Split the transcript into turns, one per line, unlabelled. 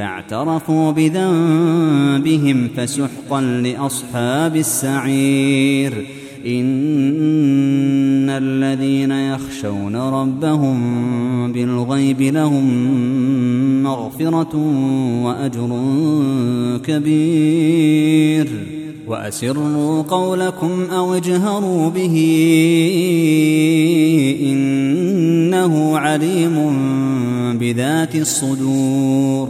فاعترفوا بذنبهم فسحقا لأصحاب السعير. إن الذين يخشون ربهم بالغيب لهم مغفرة وأجر كبير. وأسروا قولكم أو اجهروا به. إنه عليم بذات الصدور.